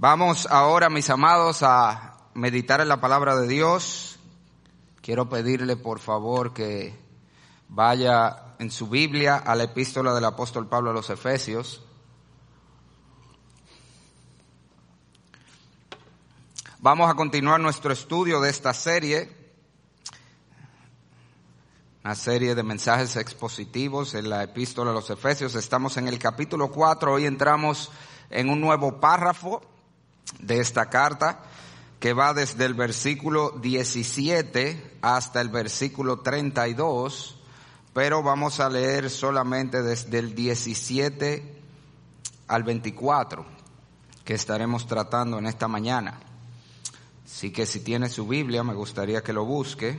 Vamos ahora, mis amados, a meditar en la palabra de Dios. Quiero pedirle, por favor, que vaya en su Biblia a la epístola del apóstol Pablo a los Efesios. Vamos a continuar nuestro estudio de esta serie, una serie de mensajes expositivos en la epístola a los Efesios. Estamos en el capítulo 4, hoy entramos en un nuevo párrafo de esta carta que va desde el versículo 17 hasta el versículo 32, pero vamos a leer solamente desde el 17 al 24 que estaremos tratando en esta mañana. Así que si tiene su Biblia, me gustaría que lo busque.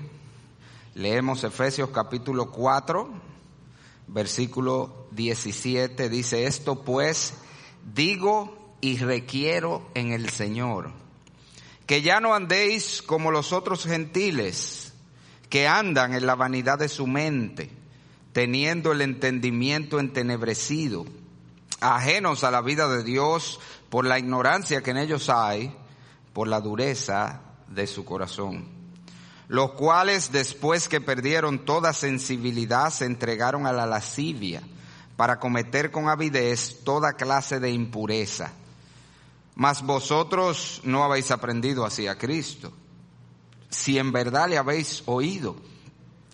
Leemos Efesios capítulo 4, versículo 17. Dice esto pues, digo y requiero en el Señor que ya no andéis como los otros gentiles que andan en la vanidad de su mente, teniendo el entendimiento entenebrecido, ajenos a la vida de Dios por la ignorancia que en ellos hay, por la dureza de su corazón, los cuales después que perdieron toda sensibilidad se entregaron a la lascivia para cometer con avidez toda clase de impureza. Mas vosotros no habéis aprendido así a Cristo. Si en verdad le habéis oído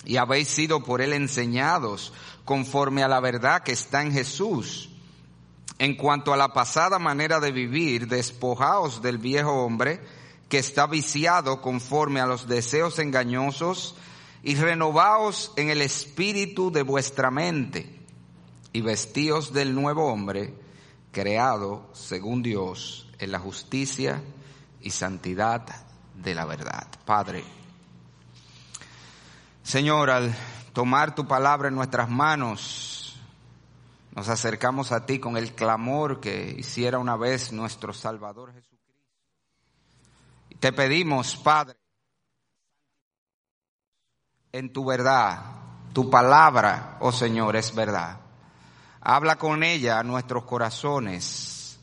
y habéis sido por él enseñados conforme a la verdad que está en Jesús, en cuanto a la pasada manera de vivir, despojaos del viejo hombre que está viciado conforme a los deseos engañosos y renovaos en el espíritu de vuestra mente y vestíos del nuevo hombre creado según Dios en la justicia y santidad de la verdad. Padre, Señor, al tomar tu palabra en nuestras manos, nos acercamos a ti con el clamor que hiciera una vez nuestro Salvador Jesucristo. Te pedimos, Padre, en tu verdad, tu palabra, oh Señor, es verdad. Habla con ella a nuestros corazones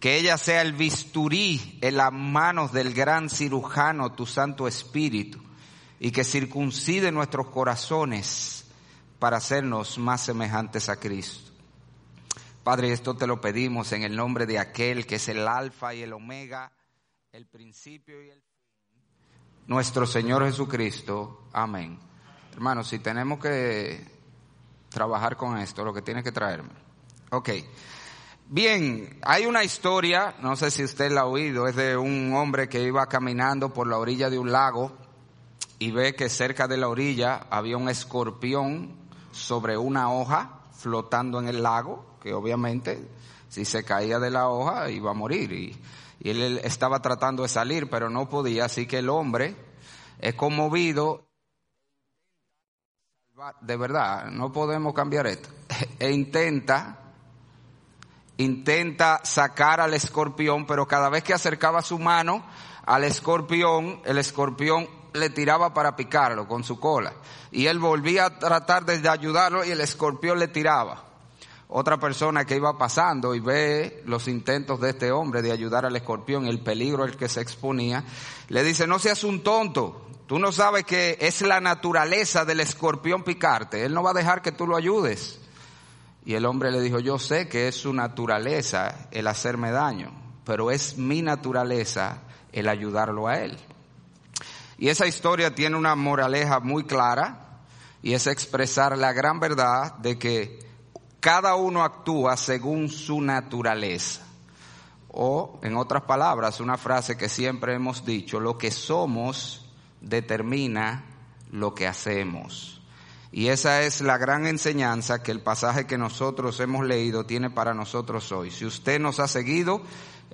que ella sea el bisturí en las manos del gran cirujano, tu Santo Espíritu, y que circuncide nuestros corazones para hacernos más semejantes a Cristo. Padre, esto te lo pedimos en el nombre de aquel que es el alfa y el omega, el principio y el fin, nuestro Señor Jesucristo. Amén. Hermanos, si tenemos que trabajar con esto, lo que tiene que traerme. Ok. Bien, hay una historia, no sé si usted la ha oído, es de un hombre que iba caminando por la orilla de un lago y ve que cerca de la orilla había un escorpión sobre una hoja flotando en el lago, que obviamente si se caía de la hoja iba a morir. Y, y él estaba tratando de salir, pero no podía, así que el hombre es conmovido. De verdad, no podemos cambiar esto. E intenta intenta sacar al escorpión, pero cada vez que acercaba su mano al escorpión, el escorpión le tiraba para picarlo con su cola. Y él volvía a tratar de ayudarlo y el escorpión le tiraba. Otra persona que iba pasando y ve los intentos de este hombre de ayudar al escorpión, el peligro al que se exponía, le dice, no seas un tonto, tú no sabes que es la naturaleza del escorpión picarte, él no va a dejar que tú lo ayudes. Y el hombre le dijo, yo sé que es su naturaleza el hacerme daño, pero es mi naturaleza el ayudarlo a él. Y esa historia tiene una moraleja muy clara y es expresar la gran verdad de que cada uno actúa según su naturaleza. O, en otras palabras, una frase que siempre hemos dicho, lo que somos determina lo que hacemos. Y esa es la gran enseñanza que el pasaje que nosotros hemos leído tiene para nosotros hoy. Si usted nos ha seguido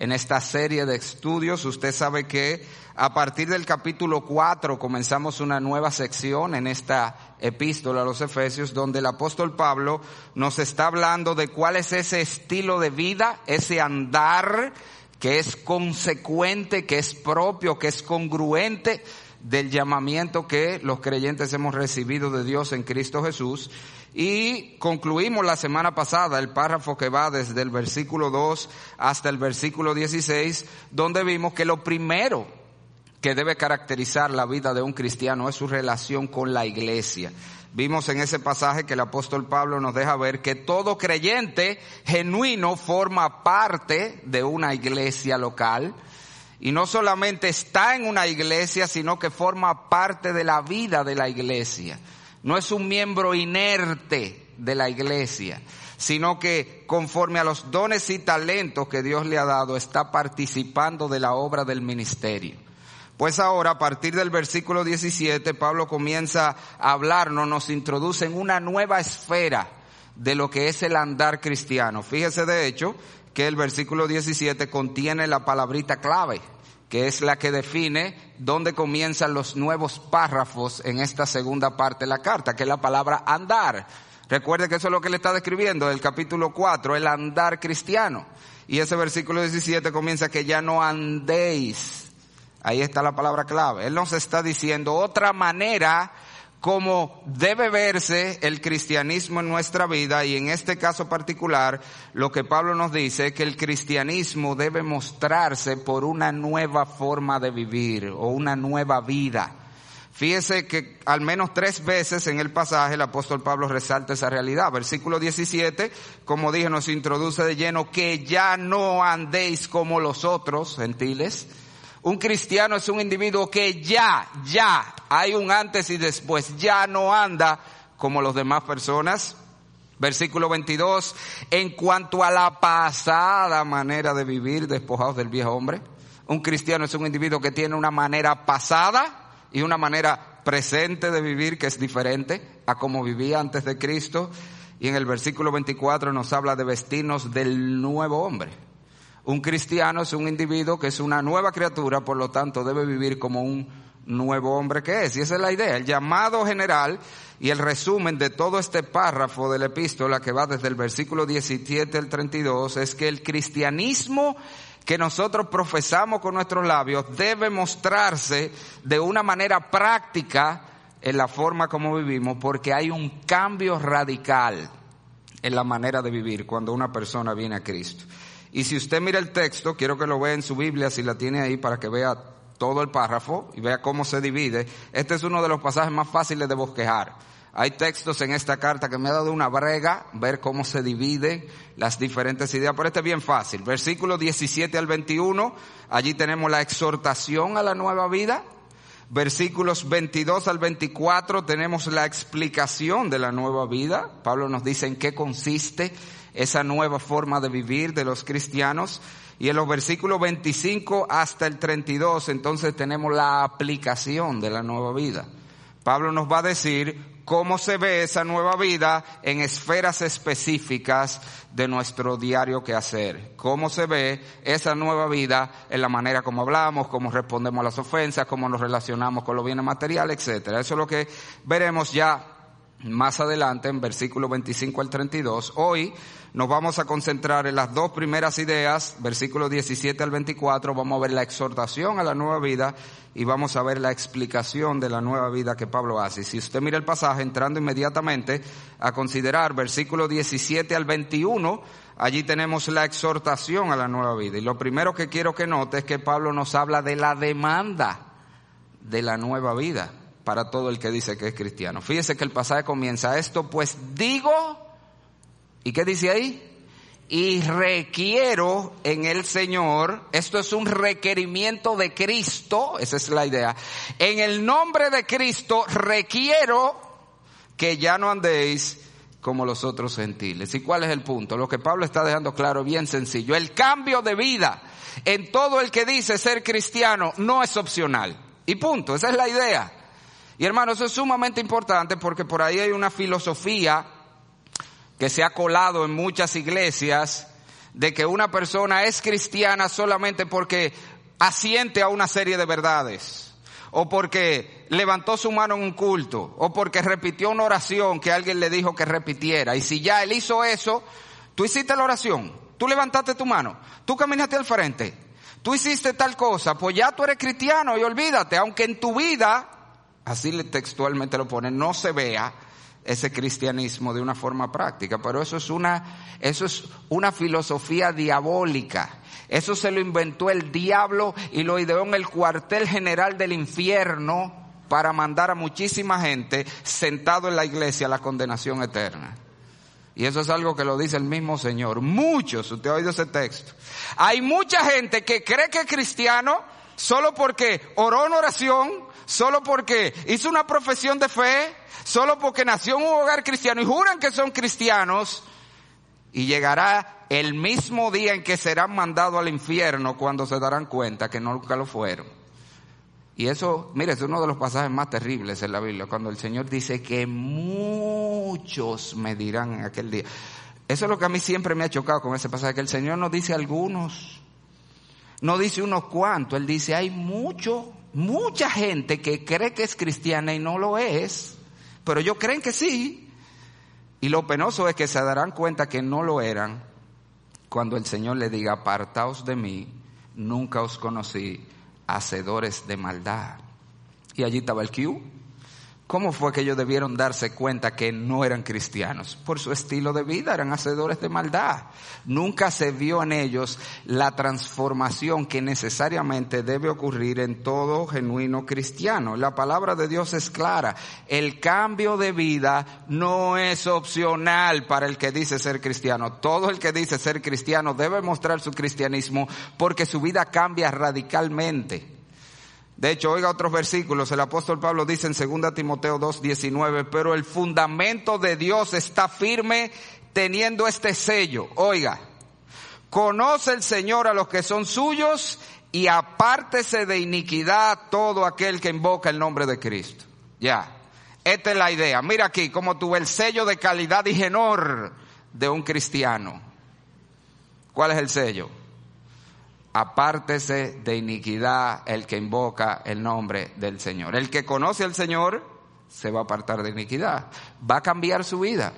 en esta serie de estudios, usted sabe que a partir del capítulo 4 comenzamos una nueva sección en esta epístola a los Efesios donde el apóstol Pablo nos está hablando de cuál es ese estilo de vida, ese andar que es consecuente, que es propio, que es congruente del llamamiento que los creyentes hemos recibido de Dios en Cristo Jesús. Y concluimos la semana pasada el párrafo que va desde el versículo 2 hasta el versículo 16, donde vimos que lo primero que debe caracterizar la vida de un cristiano es su relación con la iglesia. Vimos en ese pasaje que el apóstol Pablo nos deja ver que todo creyente genuino forma parte de una iglesia local y no solamente está en una iglesia, sino que forma parte de la vida de la iglesia. No es un miembro inerte de la iglesia, sino que conforme a los dones y talentos que Dios le ha dado, está participando de la obra del ministerio. Pues ahora, a partir del versículo 17, Pablo comienza a hablarnos, nos introduce en una nueva esfera de lo que es el andar cristiano. Fíjese de hecho que el versículo 17 contiene la palabrita clave, que es la que define dónde comienzan los nuevos párrafos en esta segunda parte de la carta, que es la palabra andar. Recuerde que eso es lo que le está describiendo el capítulo 4, el andar cristiano. Y ese versículo 17 comienza que ya no andéis Ahí está la palabra clave. Él nos está diciendo otra manera como debe verse el cristianismo en nuestra vida y en este caso particular lo que Pablo nos dice es que el cristianismo debe mostrarse por una nueva forma de vivir o una nueva vida. Fíjese que al menos tres veces en el pasaje el apóstol Pablo resalta esa realidad. Versículo 17, como dije, nos introduce de lleno que ya no andéis como los otros gentiles un cristiano es un individuo que ya, ya, hay un antes y después, ya no anda como los demás personas. Versículo 22, en cuanto a la pasada manera de vivir despojados del viejo hombre. Un cristiano es un individuo que tiene una manera pasada y una manera presente de vivir que es diferente a como vivía antes de Cristo. Y en el versículo 24 nos habla de vestirnos del nuevo hombre. Un cristiano es un individuo que es una nueva criatura, por lo tanto debe vivir como un nuevo hombre que es. Y esa es la idea. El llamado general y el resumen de todo este párrafo de la epístola que va desde el versículo 17 al 32 es que el cristianismo que nosotros profesamos con nuestros labios debe mostrarse de una manera práctica en la forma como vivimos porque hay un cambio radical en la manera de vivir cuando una persona viene a Cristo. Y si usted mira el texto, quiero que lo vea en su Biblia, si la tiene ahí, para que vea todo el párrafo y vea cómo se divide. Este es uno de los pasajes más fáciles de bosquejar. Hay textos en esta carta que me ha dado una brega ver cómo se dividen las diferentes ideas, pero este es bien fácil. Versículo 17 al 21, allí tenemos la exhortación a la nueva vida. Versículos 22 al 24 tenemos la explicación de la nueva vida. Pablo nos dice en qué consiste esa nueva forma de vivir de los cristianos. Y en los versículos 25 hasta el 32, entonces tenemos la aplicación de la nueva vida. Pablo nos va a decir cómo se ve esa nueva vida en esferas específicas de nuestro diario quehacer. Cómo se ve esa nueva vida en la manera como hablamos, cómo respondemos a las ofensas, cómo nos relacionamos con los bienes materiales, etcétera. Eso es lo que veremos ya más adelante en versículo 25 al 32. Hoy nos vamos a concentrar en las dos primeras ideas, versículos 17 al 24, vamos a ver la exhortación a la nueva vida y vamos a ver la explicación de la nueva vida que Pablo hace. Si usted mira el pasaje, entrando inmediatamente a considerar versículo 17 al 21, allí tenemos la exhortación a la nueva vida. Y lo primero que quiero que note es que Pablo nos habla de la demanda de la nueva vida para todo el que dice que es cristiano. Fíjese que el pasaje comienza esto, pues digo, ¿Y qué dice ahí? Y requiero en el Señor, esto es un requerimiento de Cristo, esa es la idea. En el nombre de Cristo requiero que ya no andéis como los otros gentiles. ¿Y cuál es el punto? Lo que Pablo está dejando claro, bien sencillo. El cambio de vida en todo el que dice ser cristiano no es opcional. Y punto, esa es la idea. Y hermanos, eso es sumamente importante porque por ahí hay una filosofía que se ha colado en muchas iglesias de que una persona es cristiana solamente porque asiente a una serie de verdades, o porque levantó su mano en un culto, o porque repitió una oración que alguien le dijo que repitiera. Y si ya él hizo eso, tú hiciste la oración, tú levantaste tu mano, tú caminaste al frente, tú hiciste tal cosa, pues ya tú eres cristiano y olvídate, aunque en tu vida, así textualmente lo pone, no se vea ese cristianismo de una forma práctica, pero eso es una, eso es una filosofía diabólica. Eso se lo inventó el diablo y lo ideó en el cuartel general del infierno para mandar a muchísima gente sentado en la iglesia a la condenación eterna. Y eso es algo que lo dice el mismo Señor. Muchos, usted ha oído ese texto. Hay mucha gente que cree que es cristiano solo porque oró en oración, solo porque hizo una profesión de fe, solo porque nació en un hogar cristiano y juran que son cristianos. Y llegará el mismo día en que serán mandados al infierno cuando se darán cuenta que nunca lo fueron. Y eso, mire, es uno de los pasajes más terribles en la Biblia, cuando el Señor dice que muchos me dirán en aquel día. Eso es lo que a mí siempre me ha chocado con ese pasaje, que el Señor no dice algunos, no dice unos cuantos, Él dice hay mucho, mucha gente que cree que es cristiana y no lo es, pero ellos creen que sí. Y lo penoso es que se darán cuenta que no lo eran cuando el Señor le diga, apartaos de mí, nunca os conocí, hacedores de maldad. Y allí estaba el Q. ¿Cómo fue que ellos debieron darse cuenta que no eran cristianos? Por su estilo de vida, eran hacedores de maldad. Nunca se vio en ellos la transformación que necesariamente debe ocurrir en todo genuino cristiano. La palabra de Dios es clara. El cambio de vida no es opcional para el que dice ser cristiano. Todo el que dice ser cristiano debe mostrar su cristianismo porque su vida cambia radicalmente. De hecho, oiga otros versículos. El apóstol Pablo dice en 2 Timoteo 2, 19, pero el fundamento de Dios está firme teniendo este sello. Oiga, conoce el Señor a los que son suyos y apártese de iniquidad todo aquel que invoca el nombre de Cristo. Ya. Esta es la idea. Mira aquí cómo tuve el sello de calidad y genor de un cristiano. ¿Cuál es el sello? Apártese de iniquidad el que invoca el nombre del Señor. El que conoce al Señor se va a apartar de iniquidad, va a cambiar su vida.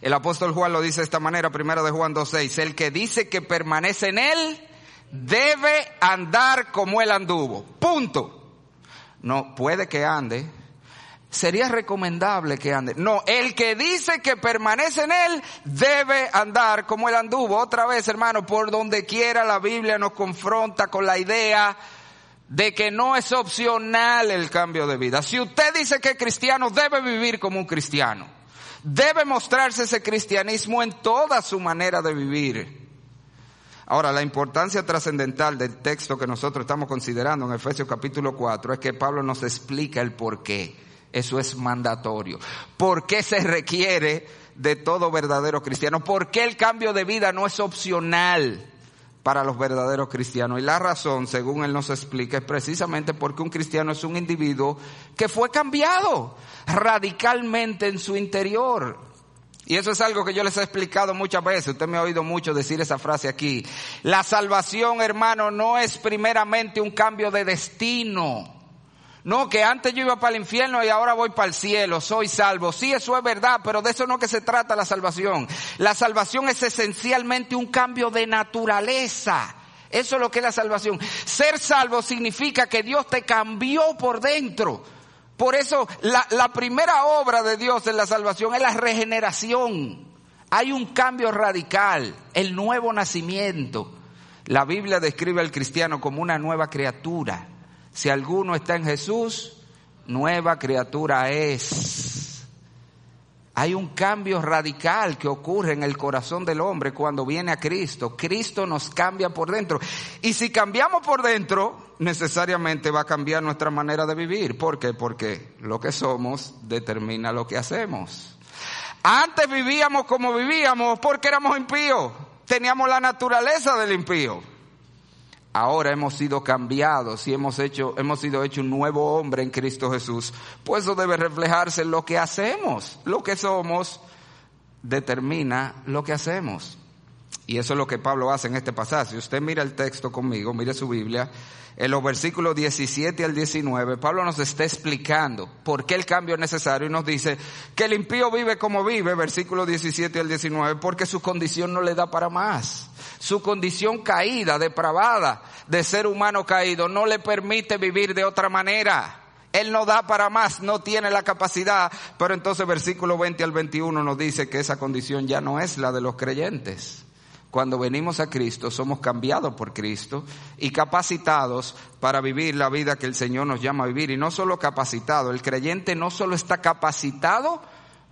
El apóstol Juan lo dice de esta manera, primero de Juan 2.6, el que dice que permanece en él debe andar como él anduvo. Punto. No puede que ande, sería recomendable que ande. No, el que dice que permanece en él debe andar como él anduvo. Otra vez, hermano, por donde quiera la Biblia nos confronta con la idea de que no es opcional el cambio de vida. Si usted dice que cristiano, debe vivir como un cristiano. Debe mostrarse ese cristianismo en toda su manera de vivir. Ahora, la importancia trascendental del texto que nosotros estamos considerando en Efesios capítulo 4 es que Pablo nos explica el por qué. Eso es mandatorio. ¿Por qué se requiere de todo verdadero cristiano? ¿Por qué el cambio de vida no es opcional para los verdaderos cristianos? Y la razón, según él nos explica, es precisamente porque un cristiano es un individuo que fue cambiado radicalmente en su interior. Y eso es algo que yo les he explicado muchas veces. Usted me ha oído mucho decir esa frase aquí. La salvación, hermano, no es primeramente un cambio de destino. No, que antes yo iba para el infierno y ahora voy para el cielo, soy salvo. Sí, eso es verdad, pero de eso no que se trata la salvación. La salvación es esencialmente un cambio de naturaleza. Eso es lo que es la salvación. Ser salvo significa que Dios te cambió por dentro. Por eso la, la primera obra de Dios en la salvación es la regeneración. Hay un cambio radical, el nuevo nacimiento. La Biblia describe al cristiano como una nueva criatura. Si alguno está en Jesús, nueva criatura es. Hay un cambio radical que ocurre en el corazón del hombre cuando viene a Cristo. Cristo nos cambia por dentro. Y si cambiamos por dentro, necesariamente va a cambiar nuestra manera de vivir. ¿Por qué? Porque lo que somos determina lo que hacemos. Antes vivíamos como vivíamos porque éramos impíos. Teníamos la naturaleza del impío ahora hemos sido cambiados y hemos hecho, hemos sido hecho un nuevo hombre en Cristo Jesús, pues eso debe reflejarse en lo que hacemos. Lo que somos determina lo que hacemos. Y eso es lo que Pablo hace en este pasaje. Si usted mira el texto conmigo, mire su Biblia, en los versículos 17 al 19, Pablo nos está explicando por qué el cambio es necesario y nos dice que el impío vive como vive, versículos 17 al 19, porque su condición no le da para más. Su condición caída, depravada, de ser humano caído, no le permite vivir de otra manera. Él no da para más, no tiene la capacidad. Pero entonces versículo 20 al 21 nos dice que esa condición ya no es la de los creyentes. Cuando venimos a Cristo somos cambiados por Cristo y capacitados para vivir la vida que el Señor nos llama a vivir. Y no solo capacitado, el creyente no solo está capacitado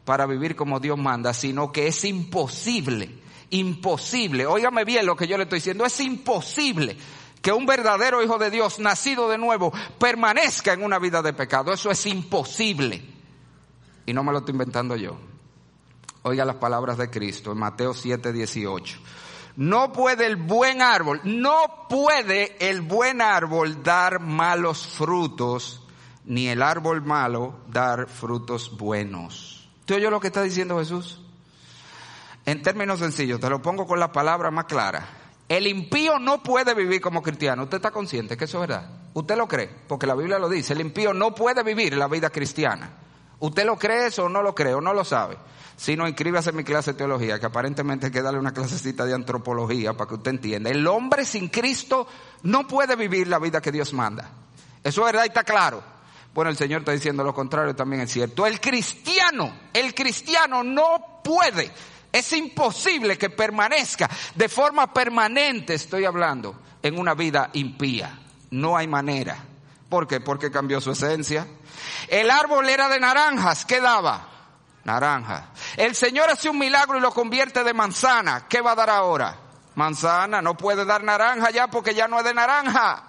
para vivir como Dios manda, sino que es imposible, imposible. Óigame bien lo que yo le estoy diciendo, es imposible que un verdadero hijo de Dios, nacido de nuevo, permanezca en una vida de pecado. Eso es imposible. Y no me lo estoy inventando yo. Oiga las palabras de Cristo en Mateo 7, 18. No puede el buen árbol, no puede el buen árbol dar malos frutos, ni el árbol malo dar frutos buenos. ¿Tú oyes lo que está diciendo Jesús? En términos sencillos, te lo pongo con la palabra más clara. El impío no puede vivir como cristiano. ¿Usted está consciente que eso es verdad? ¿Usted lo cree? Porque la Biblia lo dice. El impío no puede vivir la vida cristiana. ¿Usted lo cree eso o no lo cree o no lo sabe? Si no, inscríbase en mi clase de teología, que aparentemente hay que darle una clasecita de antropología para que usted entienda. El hombre sin Cristo no puede vivir la vida que Dios manda. Eso es verdad y está claro. Bueno, el Señor está diciendo lo contrario, también es cierto. El cristiano, el cristiano no puede. Es imposible que permanezca de forma permanente, estoy hablando, en una vida impía. No hay manera. ¿Por qué? Porque cambió su esencia. El árbol era de naranjas, ¿qué daba? Naranja. El Señor hace un milagro y lo convierte de manzana. ¿Qué va a dar ahora? Manzana. No puede dar naranja ya porque ya no es de naranja.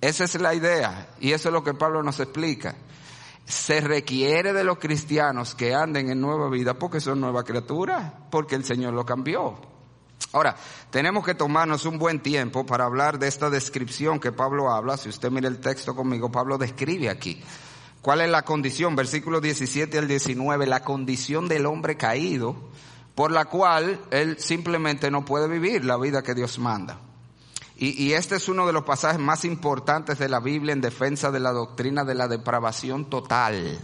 Esa es la idea. Y eso es lo que Pablo nos explica. Se requiere de los cristianos que anden en nueva vida porque son nueva criatura, porque el Señor lo cambió. Ahora, tenemos que tomarnos un buen tiempo para hablar de esta descripción que Pablo habla. Si usted mira el texto conmigo, Pablo describe aquí ¿Cuál es la condición? Versículo 17 al 19, la condición del hombre caído, por la cual él simplemente no puede vivir la vida que Dios manda. Y, y, este es uno de los pasajes más importantes de la Biblia en defensa de la doctrina de la depravación total.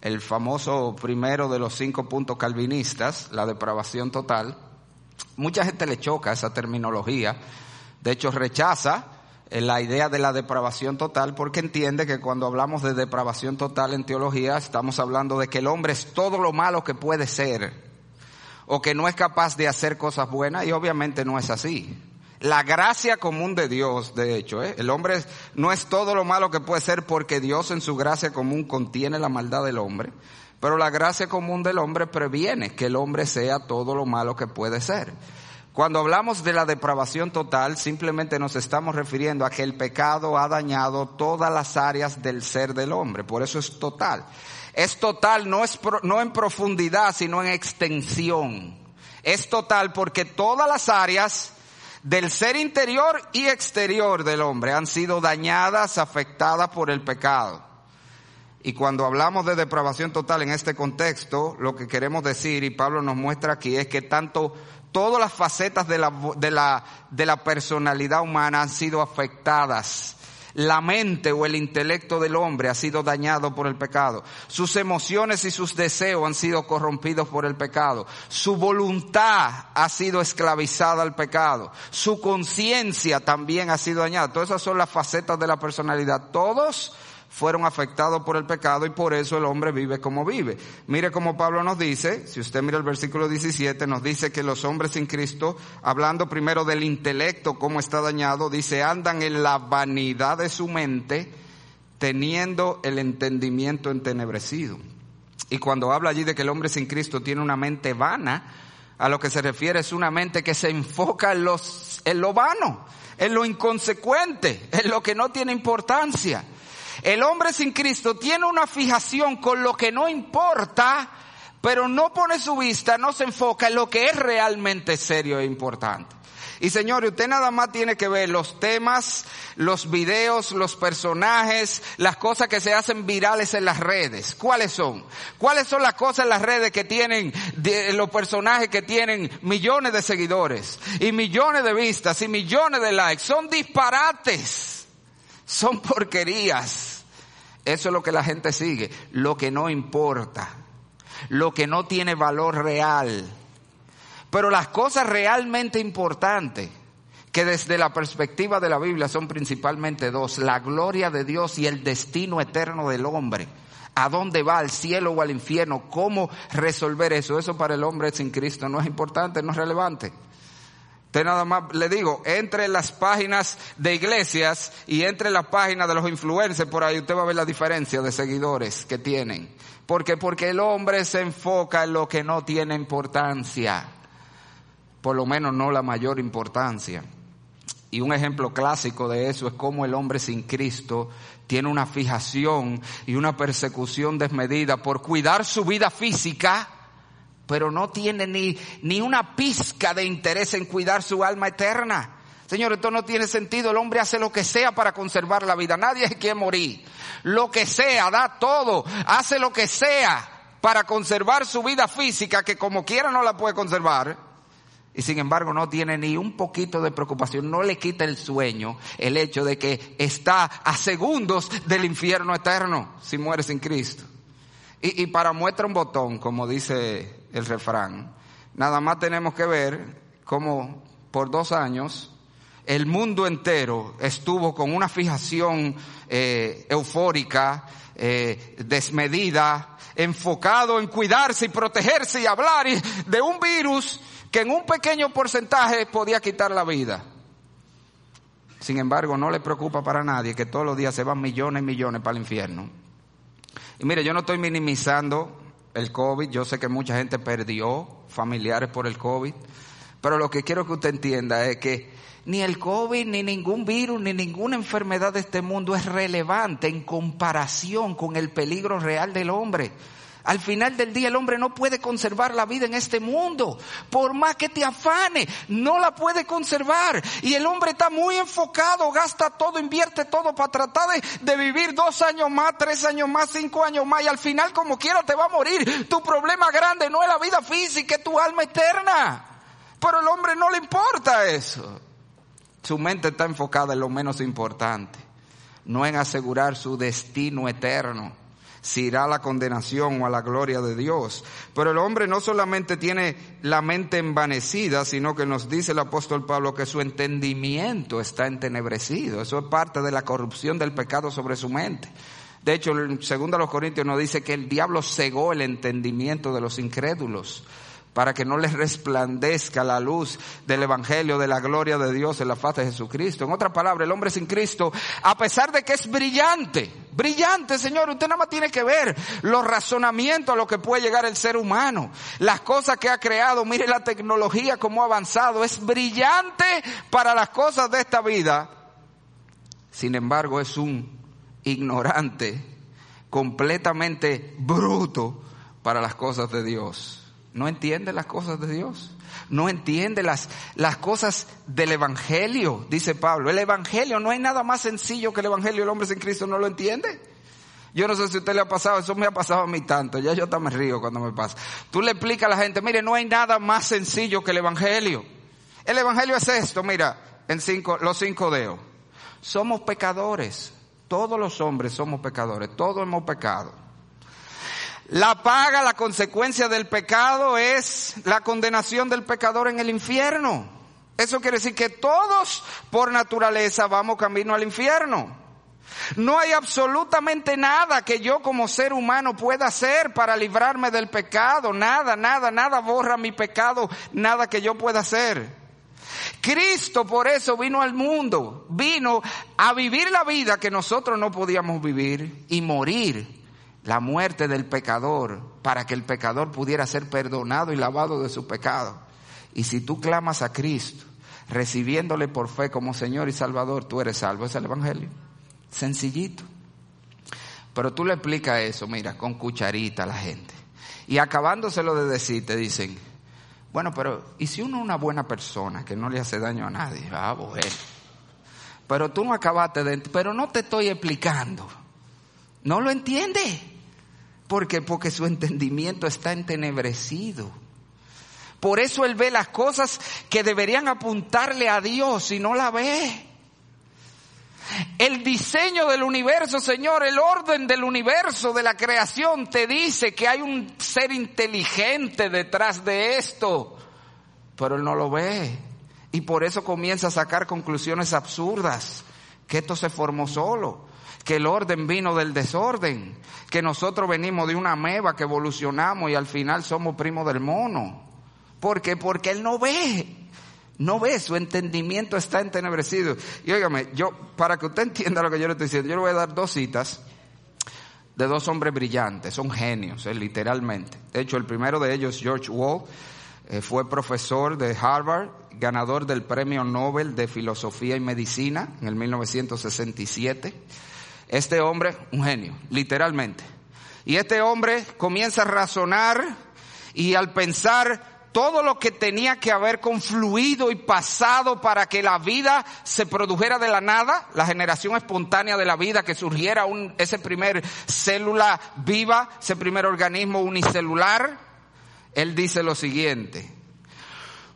El famoso primero de los cinco puntos calvinistas, la depravación total. Mucha gente le choca esa terminología. De hecho, rechaza la idea de la depravación total porque entiende que cuando hablamos de depravación total en teología estamos hablando de que el hombre es todo lo malo que puede ser o que no es capaz de hacer cosas buenas y obviamente no es así. La gracia común de Dios, de hecho, ¿eh? el hombre no es todo lo malo que puede ser porque Dios en su gracia común contiene la maldad del hombre, pero la gracia común del hombre previene que el hombre sea todo lo malo que puede ser. Cuando hablamos de la depravación total, simplemente nos estamos refiriendo a que el pecado ha dañado todas las áreas del ser del hombre. Por eso es total. Es total no, es no en profundidad, sino en extensión. Es total porque todas las áreas del ser interior y exterior del hombre han sido dañadas, afectadas por el pecado. Y cuando hablamos de depravación total en este contexto, lo que queremos decir, y Pablo nos muestra aquí, es que tanto todas las facetas de la, de la, de la personalidad humana han sido afectadas. La mente o el intelecto del hombre ha sido dañado por el pecado. Sus emociones y sus deseos han sido corrompidos por el pecado. Su voluntad ha sido esclavizada al pecado. Su conciencia también ha sido dañada. Todas esas son las facetas de la personalidad. Todos fueron afectados por el pecado y por eso el hombre vive como vive. Mire como Pablo nos dice, si usted mira el versículo 17, nos dice que los hombres sin Cristo, hablando primero del intelecto, cómo está dañado, dice, andan en la vanidad de su mente, teniendo el entendimiento entenebrecido. Y cuando habla allí de que el hombre sin Cristo tiene una mente vana, a lo que se refiere es una mente que se enfoca en, los, en lo vano, en lo inconsecuente, en lo que no tiene importancia. El hombre sin Cristo tiene una fijación con lo que no importa, pero no pone su vista, no se enfoca en lo que es realmente serio e importante. Y señores, usted nada más tiene que ver los temas, los videos, los personajes, las cosas que se hacen virales en las redes. ¿Cuáles son? ¿Cuáles son las cosas en las redes que tienen, los personajes que tienen millones de seguidores y millones de vistas y millones de likes? Son disparates. Son porquerías. Eso es lo que la gente sigue, lo que no importa, lo que no tiene valor real. Pero las cosas realmente importantes, que desde la perspectiva de la Biblia son principalmente dos, la gloria de Dios y el destino eterno del hombre. ¿A dónde va? ¿Al cielo o al infierno? ¿Cómo resolver eso? Eso para el hombre sin Cristo no es importante, no es relevante. Usted nada más le digo, entre las páginas de iglesias y entre las páginas de los influencers, por ahí usted va a ver la diferencia de seguidores que tienen. ¿Por qué? Porque el hombre se enfoca en lo que no tiene importancia. Por lo menos no la mayor importancia. Y un ejemplo clásico de eso es cómo el hombre sin Cristo tiene una fijación y una persecución desmedida por cuidar su vida física, pero no tiene ni, ni una pizca de interés en cuidar su alma eterna. Señor, esto no tiene sentido. El hombre hace lo que sea para conservar la vida. Nadie quiere morir. Lo que sea, da todo. Hace lo que sea para conservar su vida física, que como quiera no la puede conservar y sin embargo no tiene ni un poquito de preocupación, no le quita el sueño el hecho de que está a segundos del infierno eterno si muere sin Cristo. Y, y para muestra un botón, como dice el refrán, nada más tenemos que ver cómo por dos años el mundo entero estuvo con una fijación eh, eufórica, eh, desmedida, enfocado en cuidarse y protegerse y hablar de un virus que en un pequeño porcentaje podía quitar la vida. Sin embargo, no le preocupa para nadie que todos los días se van millones y millones para el infierno. Y mire, yo no estoy minimizando el COVID, yo sé que mucha gente perdió familiares por el COVID, pero lo que quiero que usted entienda es que ni el COVID, ni ningún virus, ni ninguna enfermedad de este mundo es relevante en comparación con el peligro real del hombre. Al final del día el hombre no puede conservar la vida en este mundo. Por más que te afane, no la puede conservar. Y el hombre está muy enfocado, gasta todo, invierte todo para tratar de, vivir dos años más, tres años más, cinco años más. Y al final como quiera te va a morir. Tu problema grande no es la vida física, es tu alma eterna. Pero el hombre no le importa eso. Su mente está enfocada en lo menos importante, no en asegurar su destino eterno si irá a la condenación o a la gloria de Dios. Pero el hombre no solamente tiene la mente envanecida, sino que nos dice el apóstol Pablo que su entendimiento está entenebrecido. Eso es parte de la corrupción del pecado sobre su mente. De hecho, en segundo a los Corintios nos dice que el diablo cegó el entendimiento de los incrédulos para que no les resplandezca la luz del Evangelio, de la gloria de Dios en la faz de Jesucristo. En otra palabra, el hombre sin Cristo, a pesar de que es brillante, brillante, Señor, usted nada más tiene que ver los razonamientos a lo que puede llegar el ser humano, las cosas que ha creado, mire la tecnología como ha avanzado, es brillante para las cosas de esta vida. Sin embargo, es un ignorante, completamente bruto para las cosas de Dios. No entiende las cosas de Dios. No entiende las, las cosas del Evangelio, dice Pablo. El Evangelio no hay nada más sencillo que el Evangelio. El hombre sin Cristo no lo entiende. Yo no sé si a usted le ha pasado, eso me ha pasado a mí tanto. Ya yo también río cuando me pasa. Tú le explicas a la gente, mire, no hay nada más sencillo que el Evangelio. El Evangelio es esto, mira, en cinco, los cinco dedos. Somos pecadores. Todos los hombres somos pecadores. Todos hemos pecado. La paga, la consecuencia del pecado es la condenación del pecador en el infierno. Eso quiere decir que todos por naturaleza vamos camino al infierno. No hay absolutamente nada que yo como ser humano pueda hacer para librarme del pecado. Nada, nada, nada borra mi pecado, nada que yo pueda hacer. Cristo por eso vino al mundo, vino a vivir la vida que nosotros no podíamos vivir y morir la muerte del pecador para que el pecador pudiera ser perdonado y lavado de su pecado. Y si tú clamas a Cristo, recibiéndole por fe como Señor y Salvador, tú eres salvo. Es el Evangelio. Sencillito. Pero tú le explicas eso, mira, con cucharita a la gente. Y acabándoselo de decir, te dicen, bueno, pero ¿y si uno es una buena persona que no le hace daño a nadie? Ah, bueno. Pero tú no acabaste de... Pero no te estoy explicando. No lo entiende. Porque su entendimiento está entenebrecido. Por eso él ve las cosas que deberían apuntarle a Dios y no la ve. El diseño del universo, Señor, el orden del universo, de la creación, te dice que hay un ser inteligente detrás de esto, pero él no lo ve. Y por eso comienza a sacar conclusiones absurdas, que esto se formó solo, que el orden vino del desorden, que nosotros venimos de una meba que evolucionamos y al final somos primos del mono. ¿Por qué? Porque él no ve. No ve, su entendimiento está entenebrecido. Y óigame, yo, para que usted entienda lo que yo le estoy diciendo, yo le voy a dar dos citas de dos hombres brillantes, son genios, eh, literalmente. De hecho, el primero de ellos, George Wall, eh, fue profesor de Harvard, ganador del Premio Nobel de Filosofía y Medicina en el 1967. Este hombre, un genio, literalmente. Y este hombre comienza a razonar y al pensar todo lo que tenía que haber confluido y pasado para que la vida se produjera de la nada, la generación espontánea de la vida, que surgiera un, ese primer célula viva, ese primer organismo unicelular, él dice lo siguiente.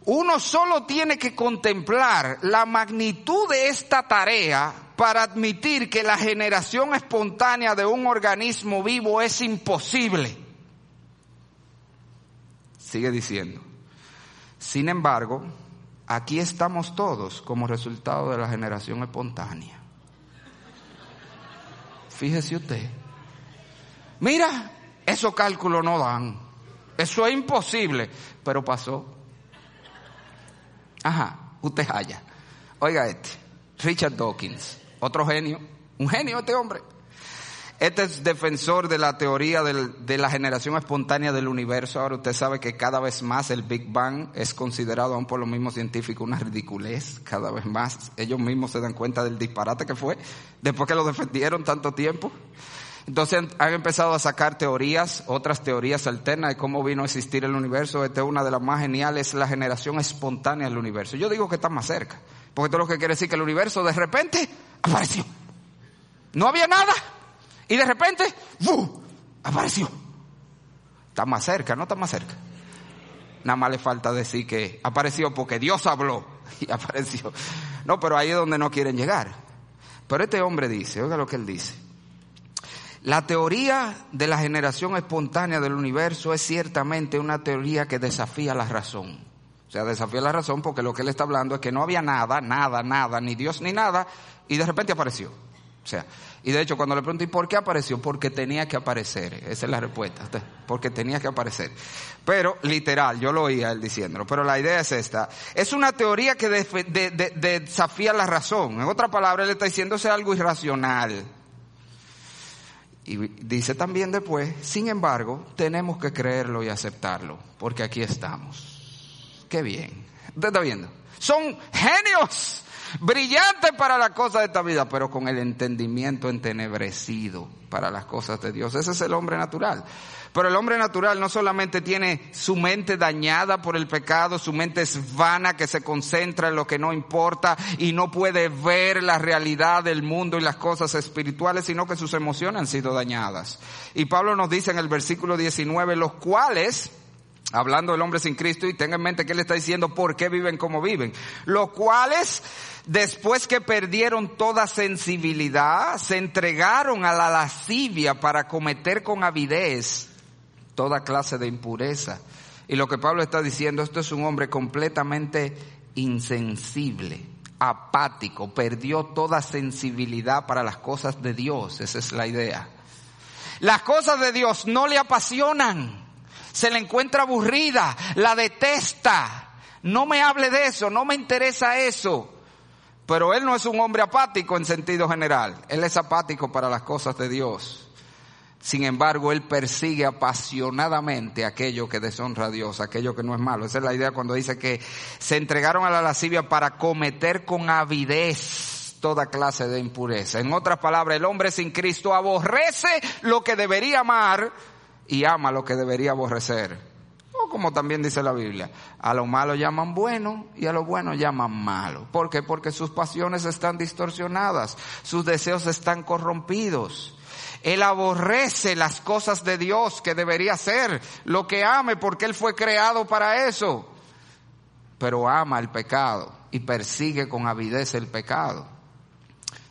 Uno solo tiene que contemplar la magnitud de esta tarea para admitir que la generación espontánea de un organismo vivo es imposible. Sigue diciendo. Sin embargo, aquí estamos todos como resultado de la generación espontánea. Fíjese usted. Mira, esos cálculos no dan. Eso es imposible. Pero pasó. Ajá, usted haya. Oiga este, Richard Dawkins, otro genio. Un genio este hombre. Este es defensor de la teoría de la generación espontánea del universo. Ahora usted sabe que cada vez más el Big Bang es considerado aún por los mismos científicos una ridiculez. Cada vez más ellos mismos se dan cuenta del disparate que fue después que lo defendieron tanto tiempo. Entonces han empezado a sacar teorías, otras teorías alternas de cómo vino a existir el universo. Esta es una de las más geniales, la generación espontánea del universo. Yo digo que está más cerca, porque es lo que quiere decir que el universo de repente apareció. No había nada y de repente, ¡fu! apareció. Está más cerca, no está más cerca. Nada más le falta decir que apareció porque Dios habló y apareció. No, pero ahí es donde no quieren llegar. Pero este hombre dice, oiga lo que él dice. La teoría de la generación espontánea del universo es ciertamente una teoría que desafía la razón. O sea, desafía la razón porque lo que él está hablando es que no había nada, nada, nada, ni Dios ni nada, y de repente apareció. O sea, y de hecho, cuando le pregunté, ¿por qué apareció? Porque tenía que aparecer. Esa es la respuesta. Porque tenía que aparecer. Pero, literal, yo lo oía él diciéndolo. Pero la idea es esta. Es una teoría que desafía la razón. En otra palabra, él está diciendo es algo irracional. Y dice también después, sin embargo, tenemos que creerlo y aceptarlo. Porque aquí estamos. Qué bien. ¿Usted está viendo? Son genios brillante para las cosas de esta vida, pero con el entendimiento entenebrecido para las cosas de Dios. Ese es el hombre natural. Pero el hombre natural no solamente tiene su mente dañada por el pecado, su mente es vana que se concentra en lo que no importa y no puede ver la realidad del mundo y las cosas espirituales, sino que sus emociones han sido dañadas. Y Pablo nos dice en el versículo 19, los cuales, hablando del hombre sin Cristo, y tenga en mente que él está diciendo por qué viven como viven, los cuales después que perdieron toda sensibilidad, se entregaron a la lascivia para cometer con avidez toda clase de impureza. Y lo que Pablo está diciendo, esto es un hombre completamente insensible, apático, perdió toda sensibilidad para las cosas de Dios, esa es la idea. Las cosas de Dios no le apasionan, se le encuentra aburrida, la detesta. No me hable de eso, no me interesa eso. Pero él no es un hombre apático en sentido general. Él es apático para las cosas de Dios. Sin embargo, él persigue apasionadamente aquello que deshonra a Dios, aquello que no es malo. Esa es la idea cuando dice que se entregaron a la lascivia para cometer con avidez toda clase de impureza. En otras palabras, el hombre sin Cristo aborrece lo que debería amar y ama lo que debería aborrecer como también dice la Biblia, a lo malo llaman bueno y a lo bueno llaman malo. ¿Por qué? Porque sus pasiones están distorsionadas, sus deseos están corrompidos. Él aborrece las cosas de Dios que debería hacer, lo que ame porque Él fue creado para eso. Pero ama el pecado y persigue con avidez el pecado.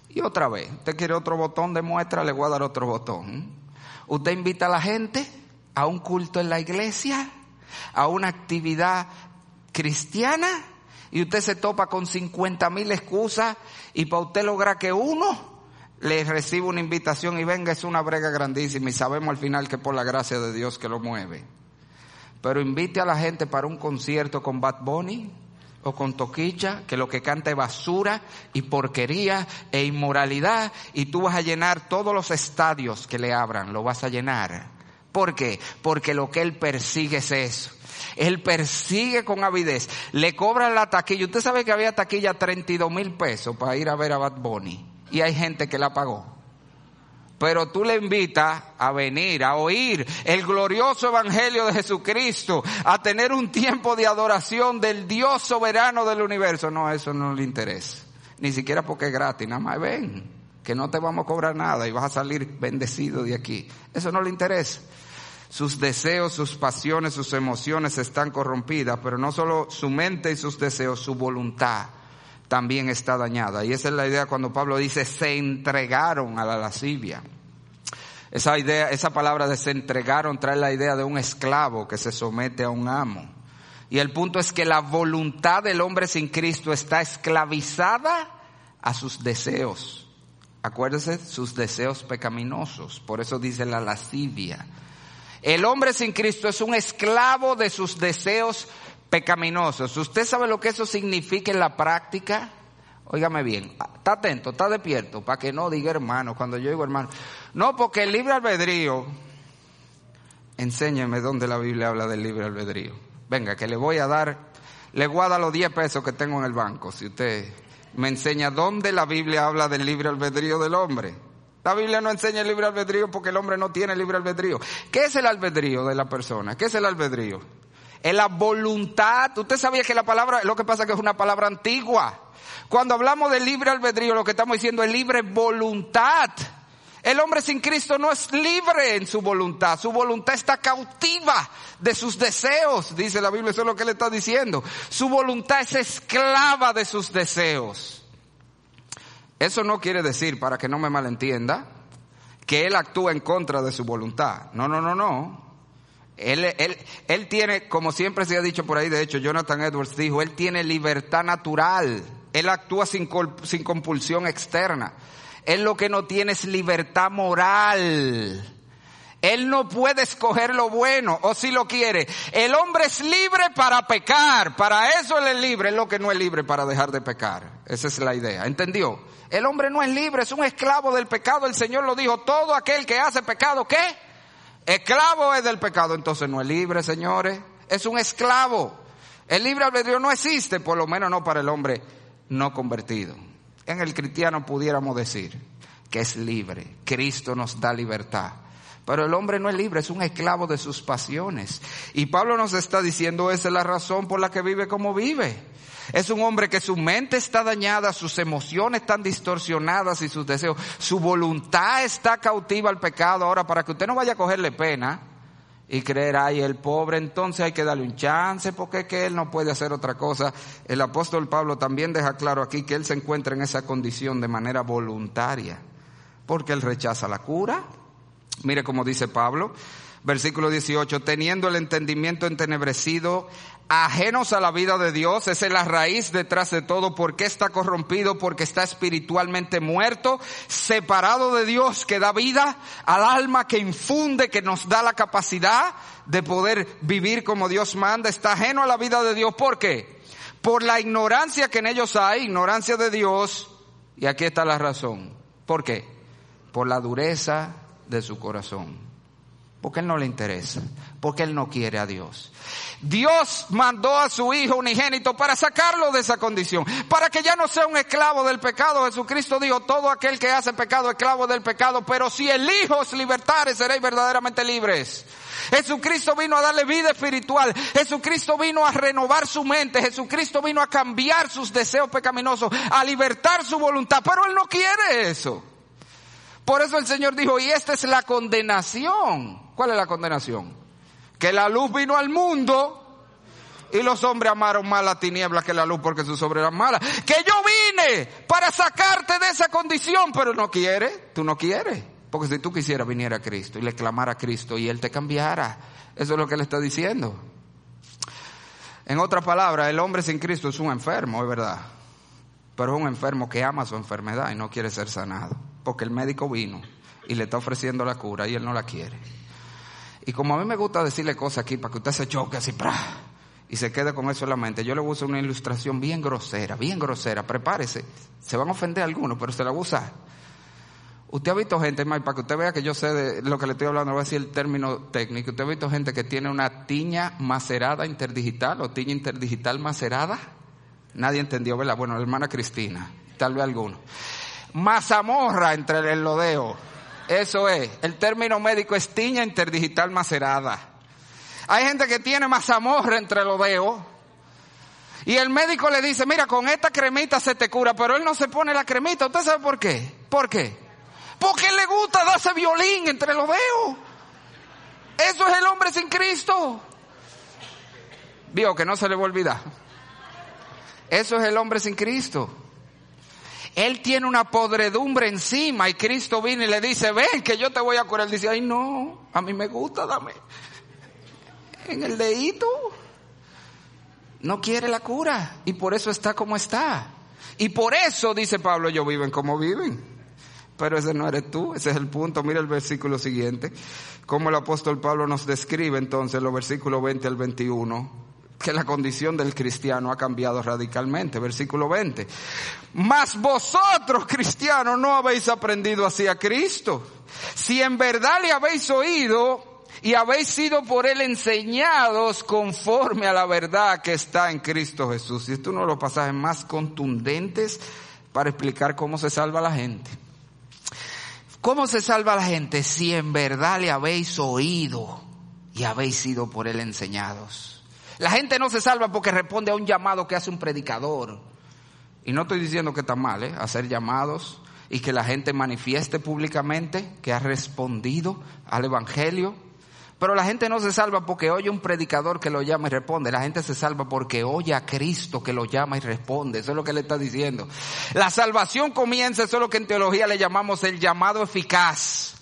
Y otra vez, usted quiere otro botón de muestra, le voy a dar otro botón. Usted invita a la gente a un culto en la iglesia a una actividad cristiana y usted se topa con 50 mil excusas y para usted lograr que uno le reciba una invitación y venga es una brega grandísima y sabemos al final que por la gracia de Dios que lo mueve. Pero invite a la gente para un concierto con Bad Bunny o con Toquicha, que lo que canta es basura y porquería e inmoralidad y tú vas a llenar todos los estadios que le abran, lo vas a llenar. ¿Por qué? Porque lo que él persigue es eso. Él persigue con avidez. Le cobran la taquilla. Usted sabe que había taquilla 32 mil pesos para ir a ver a Bad Bunny. Y hay gente que la pagó. Pero tú le invitas a venir, a oír el glorioso evangelio de Jesucristo, a tener un tiempo de adoración del Dios soberano del universo. No, eso no le interesa. Ni siquiera porque es gratis. Nada más ven, que no te vamos a cobrar nada y vas a salir bendecido de aquí. Eso no le interesa. Sus deseos, sus pasiones, sus emociones están corrompidas, pero no solo su mente y sus deseos, su voluntad también está dañada. Y esa es la idea cuando Pablo dice se entregaron a la lascivia. Esa idea, esa palabra de se entregaron trae la idea de un esclavo que se somete a un amo. Y el punto es que la voluntad del hombre sin Cristo está esclavizada a sus deseos. Acuérdese, sus deseos pecaminosos. Por eso dice la lascivia. El hombre sin Cristo es un esclavo de sus deseos pecaminosos. ¿Usted sabe lo que eso significa en la práctica? Óigame bien, está atento, está despierto, para que no diga hermano, cuando yo digo hermano. No, porque el libre albedrío, enséñeme dónde la Biblia habla del libre albedrío. Venga, que le voy a dar, le voy a dar los 10 pesos que tengo en el banco, si usted me enseña dónde la Biblia habla del libre albedrío del hombre. La Biblia no enseña el libre albedrío porque el hombre no tiene libre albedrío. ¿Qué es el albedrío de la persona? ¿Qué es el albedrío? Es la voluntad. Usted sabía que la palabra, lo que pasa es que es una palabra antigua. Cuando hablamos de libre albedrío, lo que estamos diciendo es libre voluntad. El hombre sin Cristo no es libre en su voluntad. Su voluntad está cautiva de sus deseos, dice la Biblia, eso es lo que le está diciendo. Su voluntad es esclava de sus deseos. Eso no quiere decir, para que no me malentienda, que él actúa en contra de su voluntad. No, no, no, no. Él, él, él tiene, como siempre se ha dicho por ahí, de hecho Jonathan Edwards dijo, él tiene libertad natural. Él actúa sin, sin compulsión externa. Él lo que no tiene es libertad moral. Él no puede escoger lo bueno, o si lo quiere. El hombre es libre para pecar, para eso él es libre, es lo que no es libre para dejar de pecar. Esa es la idea, ¿entendió? El hombre no es libre, es un esclavo del pecado. El Señor lo dijo, todo aquel que hace pecado, ¿qué? Esclavo es del pecado, entonces no es libre, señores. Es un esclavo. El libre albedrío no existe, por lo menos no para el hombre no convertido. En el cristiano pudiéramos decir que es libre. Cristo nos da libertad. Pero el hombre no es libre, es un esclavo de sus pasiones. Y Pablo nos está diciendo, esa es la razón por la que vive como vive. Es un hombre que su mente está dañada, sus emociones están distorsionadas y sus deseos, su voluntad está cautiva al pecado. Ahora, para que usted no vaya a cogerle pena y creer, ay, el pobre, entonces hay que darle un chance porque es que él no puede hacer otra cosa. El apóstol Pablo también deja claro aquí que él se encuentra en esa condición de manera voluntaria, porque él rechaza la cura. Mire como dice Pablo, versículo 18, teniendo el entendimiento entenebrecido, ajenos a la vida de Dios, esa es la raíz detrás de todo, porque está corrompido, porque está espiritualmente muerto, separado de Dios que da vida al alma, que infunde, que nos da la capacidad de poder vivir como Dios manda, está ajeno a la vida de Dios, ¿por qué? Por la ignorancia que en ellos hay, ignorancia de Dios, y aquí está la razón, ¿por qué? Por la dureza de su corazón. Porque Él no le interesa. Porque Él no quiere a Dios. Dios mandó a su Hijo unigénito para sacarlo de esa condición. Para que ya no sea un esclavo del pecado. Jesucristo dijo, todo aquel que hace pecado, esclavo del pecado. Pero si el Hijo os libertare, seréis verdaderamente libres. Jesucristo vino a darle vida espiritual. Jesucristo vino a renovar su mente. Jesucristo vino a cambiar sus deseos pecaminosos. A libertar su voluntad. Pero Él no quiere eso. Por eso el Señor dijo, y esta es la condenación. ¿Cuál es la condenación? Que la luz vino al mundo y los hombres amaron más la tiniebla que la luz porque sus obras eran malas. Que yo vine para sacarte de esa condición, pero no quiere, tú no quieres. Porque si tú quisieras viniera a Cristo y le clamara a Cristo y Él te cambiara. Eso es lo que Él está diciendo. En otras palabras, el hombre sin Cristo es un enfermo, es verdad. Pero es un enfermo que ama su enfermedad y no quiere ser sanado. Porque el médico vino y le está ofreciendo la cura y él no la quiere. Y como a mí me gusta decirle cosas aquí para que usted se choque así, ¡pra! y se quede con eso en la mente, yo le usar una ilustración bien grosera, bien grosera. Prepárese. Se van a ofender algunos, pero se la voy a usar. Usted ha visto gente, Mike, para que usted vea que yo sé de lo que le estoy hablando, voy a decir el término técnico. Usted ha visto gente que tiene una tiña macerada interdigital o tiña interdigital macerada. Nadie entendió, ¿verdad? Bueno, la hermana Cristina, tal vez alguno. Mazamorra entre el lodeo. Eso es. El término médico es tiña interdigital macerada. Hay gente que tiene mazamorra entre los dedos. Y el médico le dice, mira, con esta cremita se te cura, pero él no se pone la cremita. ¿Usted sabe por qué? ¿Por qué? Porque le gusta darse violín entre los dedos. Eso es el hombre sin Cristo. Vio que no se le va a olvidar. Eso es el hombre sin Cristo. Él tiene una podredumbre encima y Cristo viene y le dice, ven que yo te voy a curar. Él dice, ay no, a mí me gusta, dame. En el dedito. No quiere la cura y por eso está como está. Y por eso, dice Pablo, ellos viven como viven. Pero ese no eres tú, ese es el punto. Mira el versículo siguiente. Como el apóstol Pablo nos describe entonces los versículos 20 al 21 que la condición del cristiano ha cambiado radicalmente. Versículo 20. Mas vosotros, cristianos, no habéis aprendido así a Cristo. Si en verdad le habéis oído y habéis sido por él enseñados conforme a la verdad que está en Cristo Jesús. Y esto es uno de los pasajes más contundentes para explicar cómo se salva la gente. ¿Cómo se salva la gente? Si en verdad le habéis oído y habéis sido por él enseñados. La gente no se salva porque responde a un llamado que hace un predicador. Y no estoy diciendo que está mal, ¿eh? Hacer llamados y que la gente manifieste públicamente que ha respondido al Evangelio. Pero la gente no se salva porque oye un predicador que lo llama y responde. La gente se salva porque oye a Cristo que lo llama y responde. Eso es lo que le está diciendo. La salvación comienza, eso es lo que en teología le llamamos el llamado eficaz.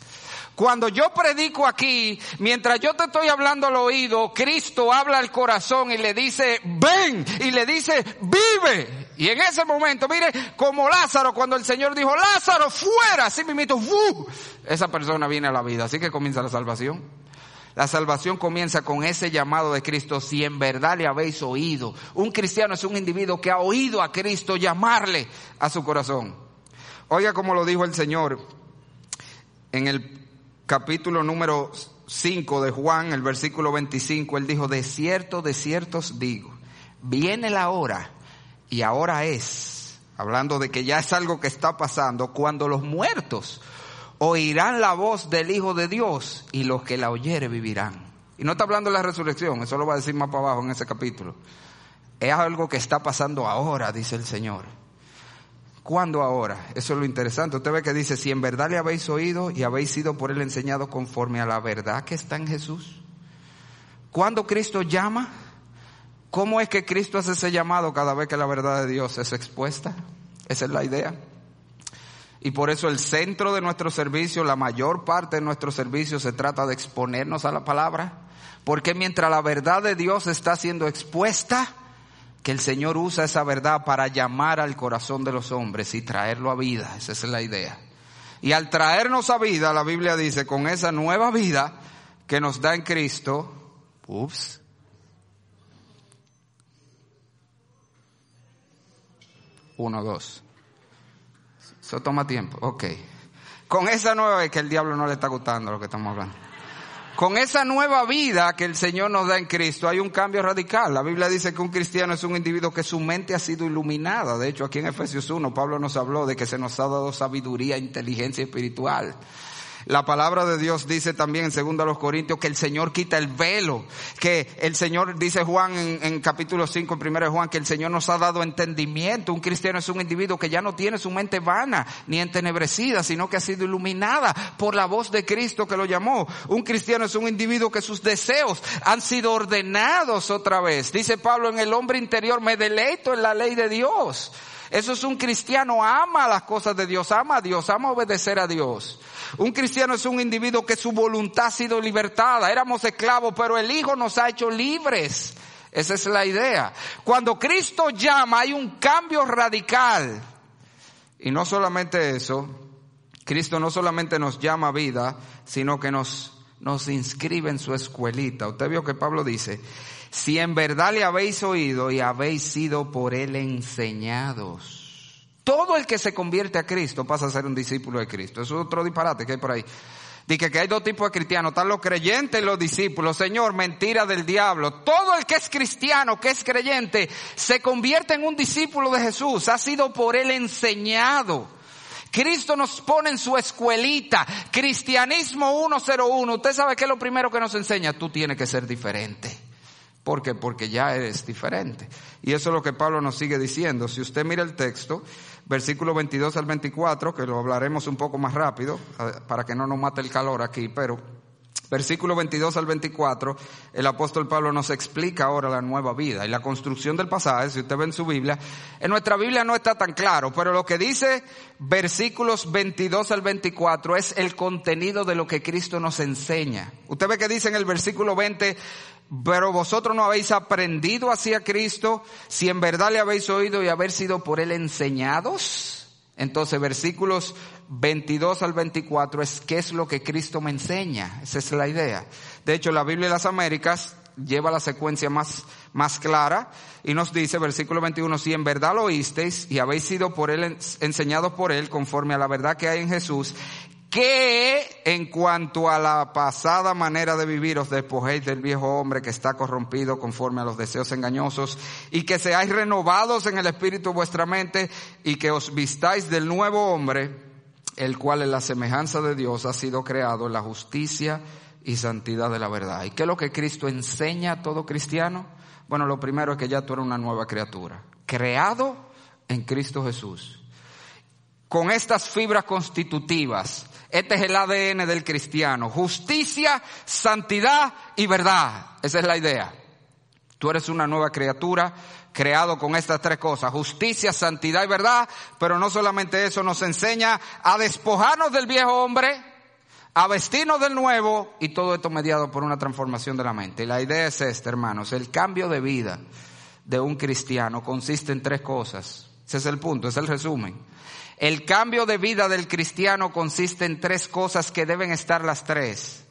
Cuando yo predico aquí, mientras yo te estoy hablando al oído, Cristo habla al corazón y le dice, ven, y le dice, vive. Y en ese momento, mire, como Lázaro, cuando el Señor dijo, Lázaro, fuera, así mismito, ¡uh! esa persona viene a la vida. Así que comienza la salvación. La salvación comienza con ese llamado de Cristo, si en verdad le habéis oído. Un cristiano es un individuo que ha oído a Cristo llamarle a su corazón. Oiga como lo dijo el Señor en el capítulo número 5 de Juan, el versículo 25, él dijo, de cierto, de cierto os digo, viene la hora y ahora es, hablando de que ya es algo que está pasando, cuando los muertos oirán la voz del Hijo de Dios y los que la oyere vivirán. Y no está hablando de la resurrección, eso lo va a decir más para abajo en ese capítulo. Es algo que está pasando ahora, dice el Señor. ¿Cuándo ahora? Eso es lo interesante. Usted ve que dice, si en verdad le habéis oído y habéis sido por él enseñado conforme a la verdad que está en Jesús. ¿Cuándo Cristo llama? ¿Cómo es que Cristo hace ese llamado cada vez que la verdad de Dios es expuesta? Esa es la idea. Y por eso el centro de nuestro servicio, la mayor parte de nuestro servicio se trata de exponernos a la palabra. Porque mientras la verdad de Dios está siendo expuesta, que el Señor usa esa verdad para llamar al corazón de los hombres y traerlo a vida. Esa es la idea. Y al traernos a vida, la Biblia dice, con esa nueva vida que nos da en Cristo, ups, uno, dos. Eso toma tiempo, ok. Con esa nueva, es que el diablo no le está gustando lo que estamos hablando. Con esa nueva vida que el Señor nos da en Cristo hay un cambio radical. La Biblia dice que un cristiano es un individuo que su mente ha sido iluminada. De hecho, aquí en Efesios 1, Pablo nos habló de que se nos ha dado sabiduría, inteligencia espiritual. La palabra de Dios dice también en 2 los Corintios que el Señor quita el velo, que el Señor, dice Juan en, capítulo 5, en 1 Juan, que el Señor nos ha dado entendimiento. Un cristiano es un individuo que ya no tiene su mente vana ni entenebrecida, sino que ha sido iluminada por la voz de Cristo que lo llamó. Un cristiano es un individuo que sus deseos han sido ordenados otra vez. Dice Pablo, en el hombre interior me deleito en la ley de Dios. Eso es un cristiano, ama las cosas de Dios, ama a Dios, ama obedecer a Dios. Un cristiano es un individuo que su voluntad ha sido libertada. Éramos esclavos, pero el Hijo nos ha hecho libres. Esa es la idea. Cuando Cristo llama hay un cambio radical. Y no solamente eso, Cristo no solamente nos llama a vida, sino que nos, nos inscribe en su escuelita. Usted vio que Pablo dice, si en verdad le habéis oído y habéis sido por él enseñados. Todo el que se convierte a Cristo pasa a ser un discípulo de Cristo. Eso es otro disparate que hay por ahí. Dice que hay dos tipos de cristianos, están los creyentes y los discípulos. Señor, mentira del diablo. Todo el que es cristiano, que es creyente, se convierte en un discípulo de Jesús. Ha sido por él enseñado. Cristo nos pone en su escuelita. Cristianismo 101. Usted sabe que es lo primero que nos enseña. Tú tienes que ser diferente. ¿Por qué? Porque ya eres diferente. Y eso es lo que Pablo nos sigue diciendo. Si usted mira el texto, versículo 22 al 24, que lo hablaremos un poco más rápido, para que no nos mate el calor aquí, pero versículo 22 al 24, el apóstol Pablo nos explica ahora la nueva vida y la construcción del pasaje, si usted ve en su Biblia, en nuestra Biblia no está tan claro, pero lo que dice versículos 22 al 24 es el contenido de lo que Cristo nos enseña. Usted ve que dice en el versículo 20, pero vosotros no habéis aprendido hacia Cristo si en verdad le habéis oído y haber sido por él enseñados. Entonces, versículos 22 al 24 es qué es lo que Cristo me enseña. Esa es la idea. De hecho, la Biblia de las Américas lleva la secuencia más, más clara y nos dice, versículo 21, si en verdad lo oísteis y habéis sido por él, enseñados por él conforme a la verdad que hay en Jesús, que en cuanto a la pasada manera de vivir os despojéis del viejo hombre que está corrompido conforme a los deseos engañosos y que seáis renovados en el espíritu vuestra mente y que os vistáis del nuevo hombre, el cual en la semejanza de Dios ha sido creado en la justicia y santidad de la verdad. ¿Y qué es lo que Cristo enseña a todo cristiano? Bueno, lo primero es que ya tú eres una nueva criatura, creado en Cristo Jesús con estas fibras constitutivas. Este es el ADN del cristiano. Justicia, santidad y verdad. Esa es la idea. Tú eres una nueva criatura creado con estas tres cosas. Justicia, santidad y verdad. Pero no solamente eso nos enseña a despojarnos del viejo hombre, a vestirnos del nuevo y todo esto mediado por una transformación de la mente. Y la idea es esta, hermanos. El cambio de vida de un cristiano consiste en tres cosas. Ese es el punto, es el resumen. El cambio de vida del cristiano consiste en tres cosas que deben estar las tres.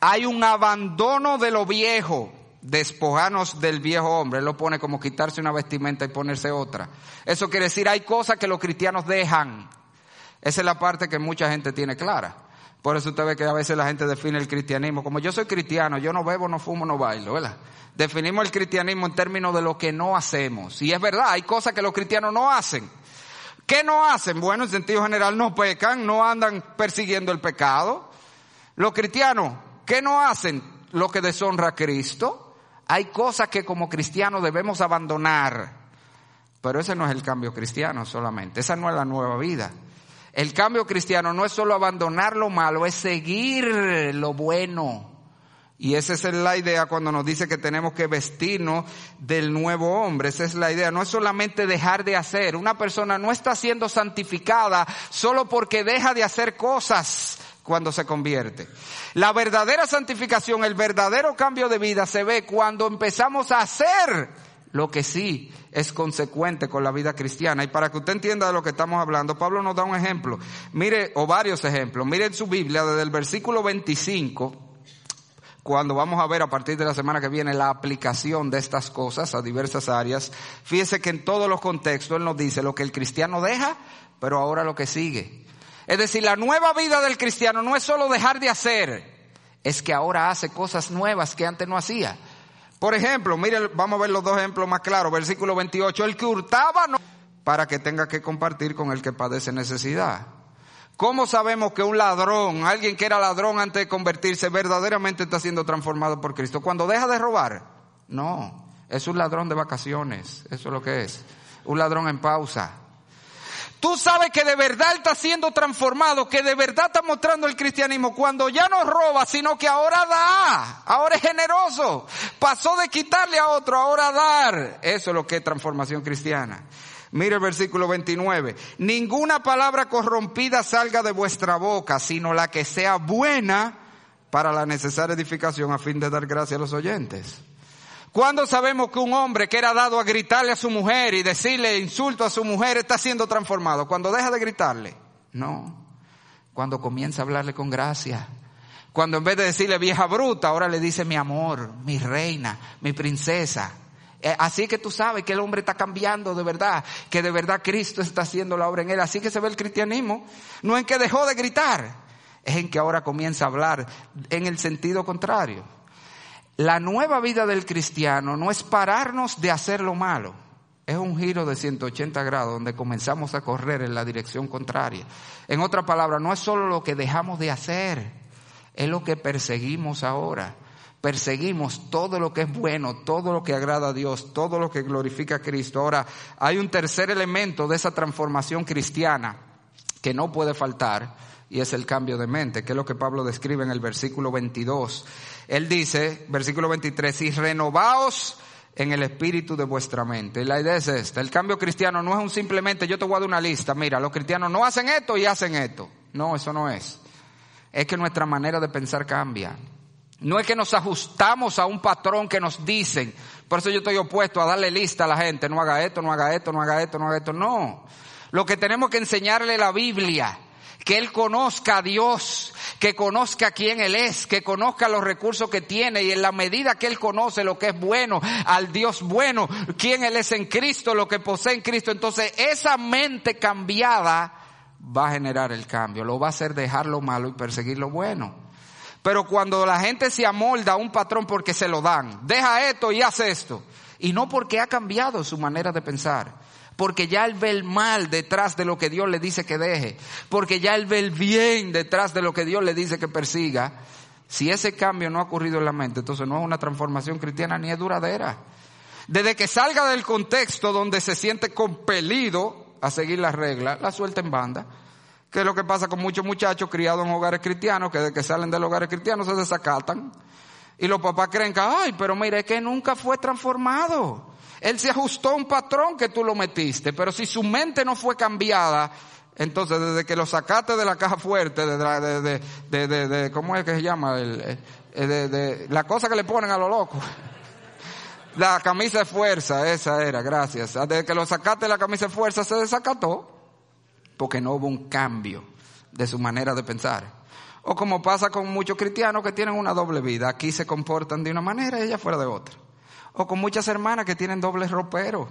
Hay un abandono de lo viejo, despojarnos del viejo hombre. Él lo pone como quitarse una vestimenta y ponerse otra. Eso quiere decir, hay cosas que los cristianos dejan. Esa es la parte que mucha gente tiene clara. Por eso usted ve que a veces la gente define el cristianismo como yo soy cristiano, yo no bebo, no fumo, no bailo, ¿verdad? Definimos el cristianismo en términos de lo que no hacemos. Y es verdad, hay cosas que los cristianos no hacen. ¿Qué no hacen? Bueno, en sentido general no pecan, no andan persiguiendo el pecado. Los cristianos, ¿qué no hacen? Lo que deshonra a Cristo. Hay cosas que como cristianos debemos abandonar. Pero ese no es el cambio cristiano solamente, esa no es la nueva vida. El cambio cristiano no es solo abandonar lo malo, es seguir lo bueno. Y esa es la idea cuando nos dice que tenemos que vestirnos del nuevo hombre. Esa es la idea. No es solamente dejar de hacer. Una persona no está siendo santificada solo porque deja de hacer cosas cuando se convierte. La verdadera santificación, el verdadero cambio de vida se ve cuando empezamos a hacer lo que sí es consecuente con la vida cristiana. Y para que usted entienda de lo que estamos hablando, Pablo nos da un ejemplo. Mire, o varios ejemplos. Mire en su Biblia desde el versículo 25 cuando vamos a ver a partir de la semana que viene la aplicación de estas cosas a diversas áreas, fíjese que en todos los contextos Él nos dice lo que el cristiano deja, pero ahora lo que sigue. Es decir, la nueva vida del cristiano no es solo dejar de hacer, es que ahora hace cosas nuevas que antes no hacía. Por ejemplo, mire, vamos a ver los dos ejemplos más claros. Versículo 28, el que hurtaba no, para que tenga que compartir con el que padece necesidad. ¿Cómo sabemos que un ladrón, alguien que era ladrón antes de convertirse, verdaderamente está siendo transformado por Cristo? Cuando deja de robar. No, es un ladrón de vacaciones, eso es lo que es. Un ladrón en pausa. Tú sabes que de verdad está siendo transformado, que de verdad está mostrando el cristianismo cuando ya no roba, sino que ahora da, ahora es generoso. Pasó de quitarle a otro, ahora dar. Eso es lo que es transformación cristiana. Mire el versículo 29. Ninguna palabra corrompida salga de vuestra boca, sino la que sea buena para la necesaria edificación a fin de dar gracia a los oyentes. ¿Cuándo sabemos que un hombre que era dado a gritarle a su mujer y decirle insulto a su mujer está siendo transformado? Cuando deja de gritarle. No. Cuando comienza a hablarle con gracia. Cuando en vez de decirle vieja bruta, ahora le dice mi amor, mi reina, mi princesa. Eh, así que tú sabes que el hombre está cambiando de verdad, que de verdad Cristo está haciendo la obra en él. Así que se ve el cristianismo. No en que dejó de gritar, es en que ahora comienza a hablar en el sentido contrario. La nueva vida del cristiano no es pararnos de hacer lo malo. Es un giro de 180 grados donde comenzamos a correr en la dirección contraria. En otra palabra, no es solo lo que dejamos de hacer, es lo que perseguimos ahora. Perseguimos todo lo que es bueno, todo lo que agrada a Dios, todo lo que glorifica a Cristo. Ahora, hay un tercer elemento de esa transformación cristiana que no puede faltar y es el cambio de mente, que es lo que Pablo describe en el versículo 22. Él dice, versículo 23, y renovaos en el espíritu de vuestra mente. Y la idea es esta, el cambio cristiano no es un simplemente yo te voy a dar una lista, mira, los cristianos no hacen esto y hacen esto. No, eso no es. Es que nuestra manera de pensar cambia. No es que nos ajustamos a un patrón que nos dicen. Por eso yo estoy opuesto a darle lista a la gente. No haga esto, no haga esto, no haga esto, no haga esto. No. Lo que tenemos que enseñarle la Biblia que Él conozca a Dios, que conozca quién Él es, que conozca los recursos que tiene y en la medida que Él conoce lo que es bueno, al Dios bueno, quién Él es en Cristo, lo que posee en Cristo, entonces esa mente cambiada va a generar el cambio, lo va a hacer dejar lo malo y perseguir lo bueno. Pero cuando la gente se amolda a un patrón porque se lo dan, deja esto y hace esto, y no porque ha cambiado su manera de pensar, porque ya él ve el mal detrás de lo que Dios le dice que deje, porque ya él ve el bien detrás de lo que Dios le dice que persiga. Si ese cambio no ha ocurrido en la mente, entonces no es una transformación cristiana ni es duradera. Desde que salga del contexto donde se siente compelido a seguir las reglas, la suelta en banda. Que es lo que pasa con muchos muchachos criados en hogares cristianos, que desde que salen de los hogares cristianos se desacatan. Y los papás creen que, ay, pero mire, que nunca fue transformado. Él se ajustó a un patrón que tú lo metiste, pero si su mente no fue cambiada, entonces desde que lo sacaste de la caja fuerte, de, de, de, de ¿cómo es que se llama? El, eh, de, la cosa que le ponen a lo loco. La camisa de fuerza, esa era, gracias. Desde que lo sacaste de la camisa de fuerza se desacató, porque no hubo un cambio de su manera de pensar. O como pasa con muchos cristianos que tienen una doble vida, aquí se comportan de una manera y allá fuera de otra. O con muchas hermanas que tienen doble ropero.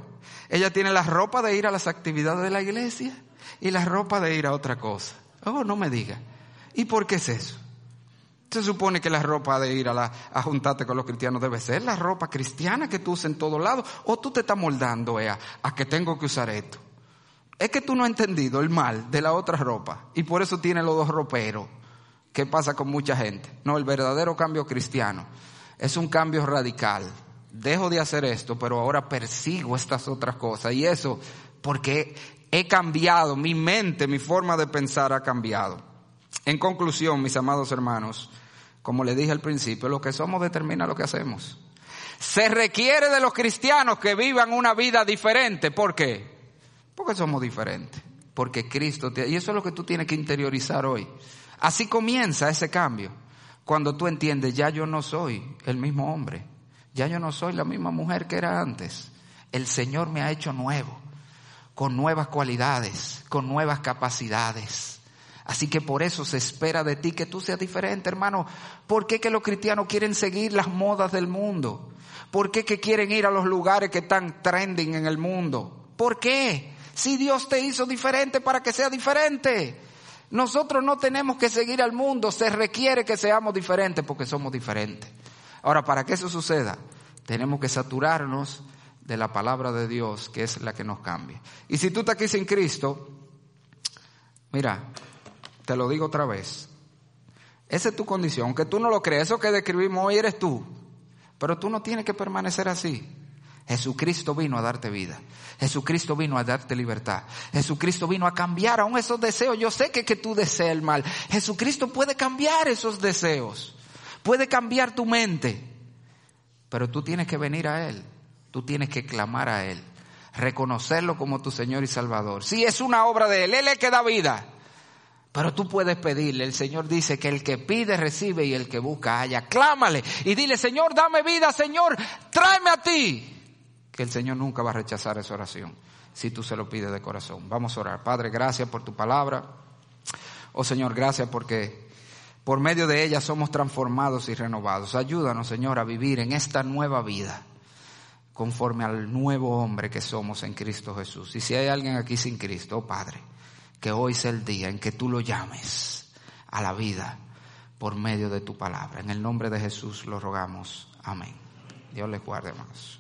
Ella tiene la ropa de ir a las actividades de la iglesia y la ropa de ir a otra cosa. Oh, no me diga. ¿Y por qué es eso? Se supone que la ropa de ir a, la, a juntarte con los cristianos debe ser la ropa cristiana que tú usas en todos lados. O tú te estás moldando eh, a, a que tengo que usar esto. Es que tú no has entendido el mal de la otra ropa. Y por eso tiene los dos roperos. ¿Qué pasa con mucha gente? No, el verdadero cambio cristiano es un cambio radical dejo de hacer esto, pero ahora persigo estas otras cosas. Y eso porque he cambiado, mi mente, mi forma de pensar ha cambiado. En conclusión, mis amados hermanos, como le dije al principio, lo que somos determina lo que hacemos. Se requiere de los cristianos que vivan una vida diferente. ¿Por qué? Porque somos diferentes. Porque Cristo te... Y eso es lo que tú tienes que interiorizar hoy. Así comienza ese cambio. Cuando tú entiendes, ya yo no soy el mismo hombre. Ya yo no soy la misma mujer que era antes. El Señor me ha hecho nuevo, con nuevas cualidades, con nuevas capacidades. Así que por eso se espera de ti que tú seas diferente, hermano. ¿Por qué que los cristianos quieren seguir las modas del mundo? ¿Por qué que quieren ir a los lugares que están trending en el mundo? ¿Por qué? Si Dios te hizo diferente para que sea diferente. Nosotros no tenemos que seguir al mundo, se requiere que seamos diferentes porque somos diferentes. Ahora, para que eso suceda, tenemos que saturarnos de la palabra de Dios, que es la que nos cambia. Y si tú estás aquí sin Cristo, mira, te lo digo otra vez. Esa es tu condición. Aunque tú no lo crees, eso que describimos hoy eres tú. Pero tú no tienes que permanecer así. Jesucristo vino a darte vida. Jesucristo vino a darte libertad. Jesucristo vino a cambiar aún esos deseos. Yo sé que, que tú deseas el mal. Jesucristo puede cambiar esos deseos puede cambiar tu mente, pero tú tienes que venir a Él, tú tienes que clamar a Él, reconocerlo como tu Señor y Salvador. Si es una obra de Él, Él es que da vida. Pero tú puedes pedirle, el Señor dice que el que pide recibe y el que busca halla. Clámale y dile, Señor, dame vida, Señor, tráeme a ti. Que el Señor nunca va a rechazar esa oración si tú se lo pides de corazón. Vamos a orar. Padre, gracias por tu palabra. Oh Señor, gracias porque por medio de ella somos transformados y renovados. Ayúdanos, Señor, a vivir en esta nueva vida conforme al nuevo hombre que somos en Cristo Jesús. Y si hay alguien aquí sin Cristo, oh Padre, que hoy sea el día en que tú lo llames a la vida por medio de tu palabra. En el nombre de Jesús lo rogamos. Amén. Dios les guarde más.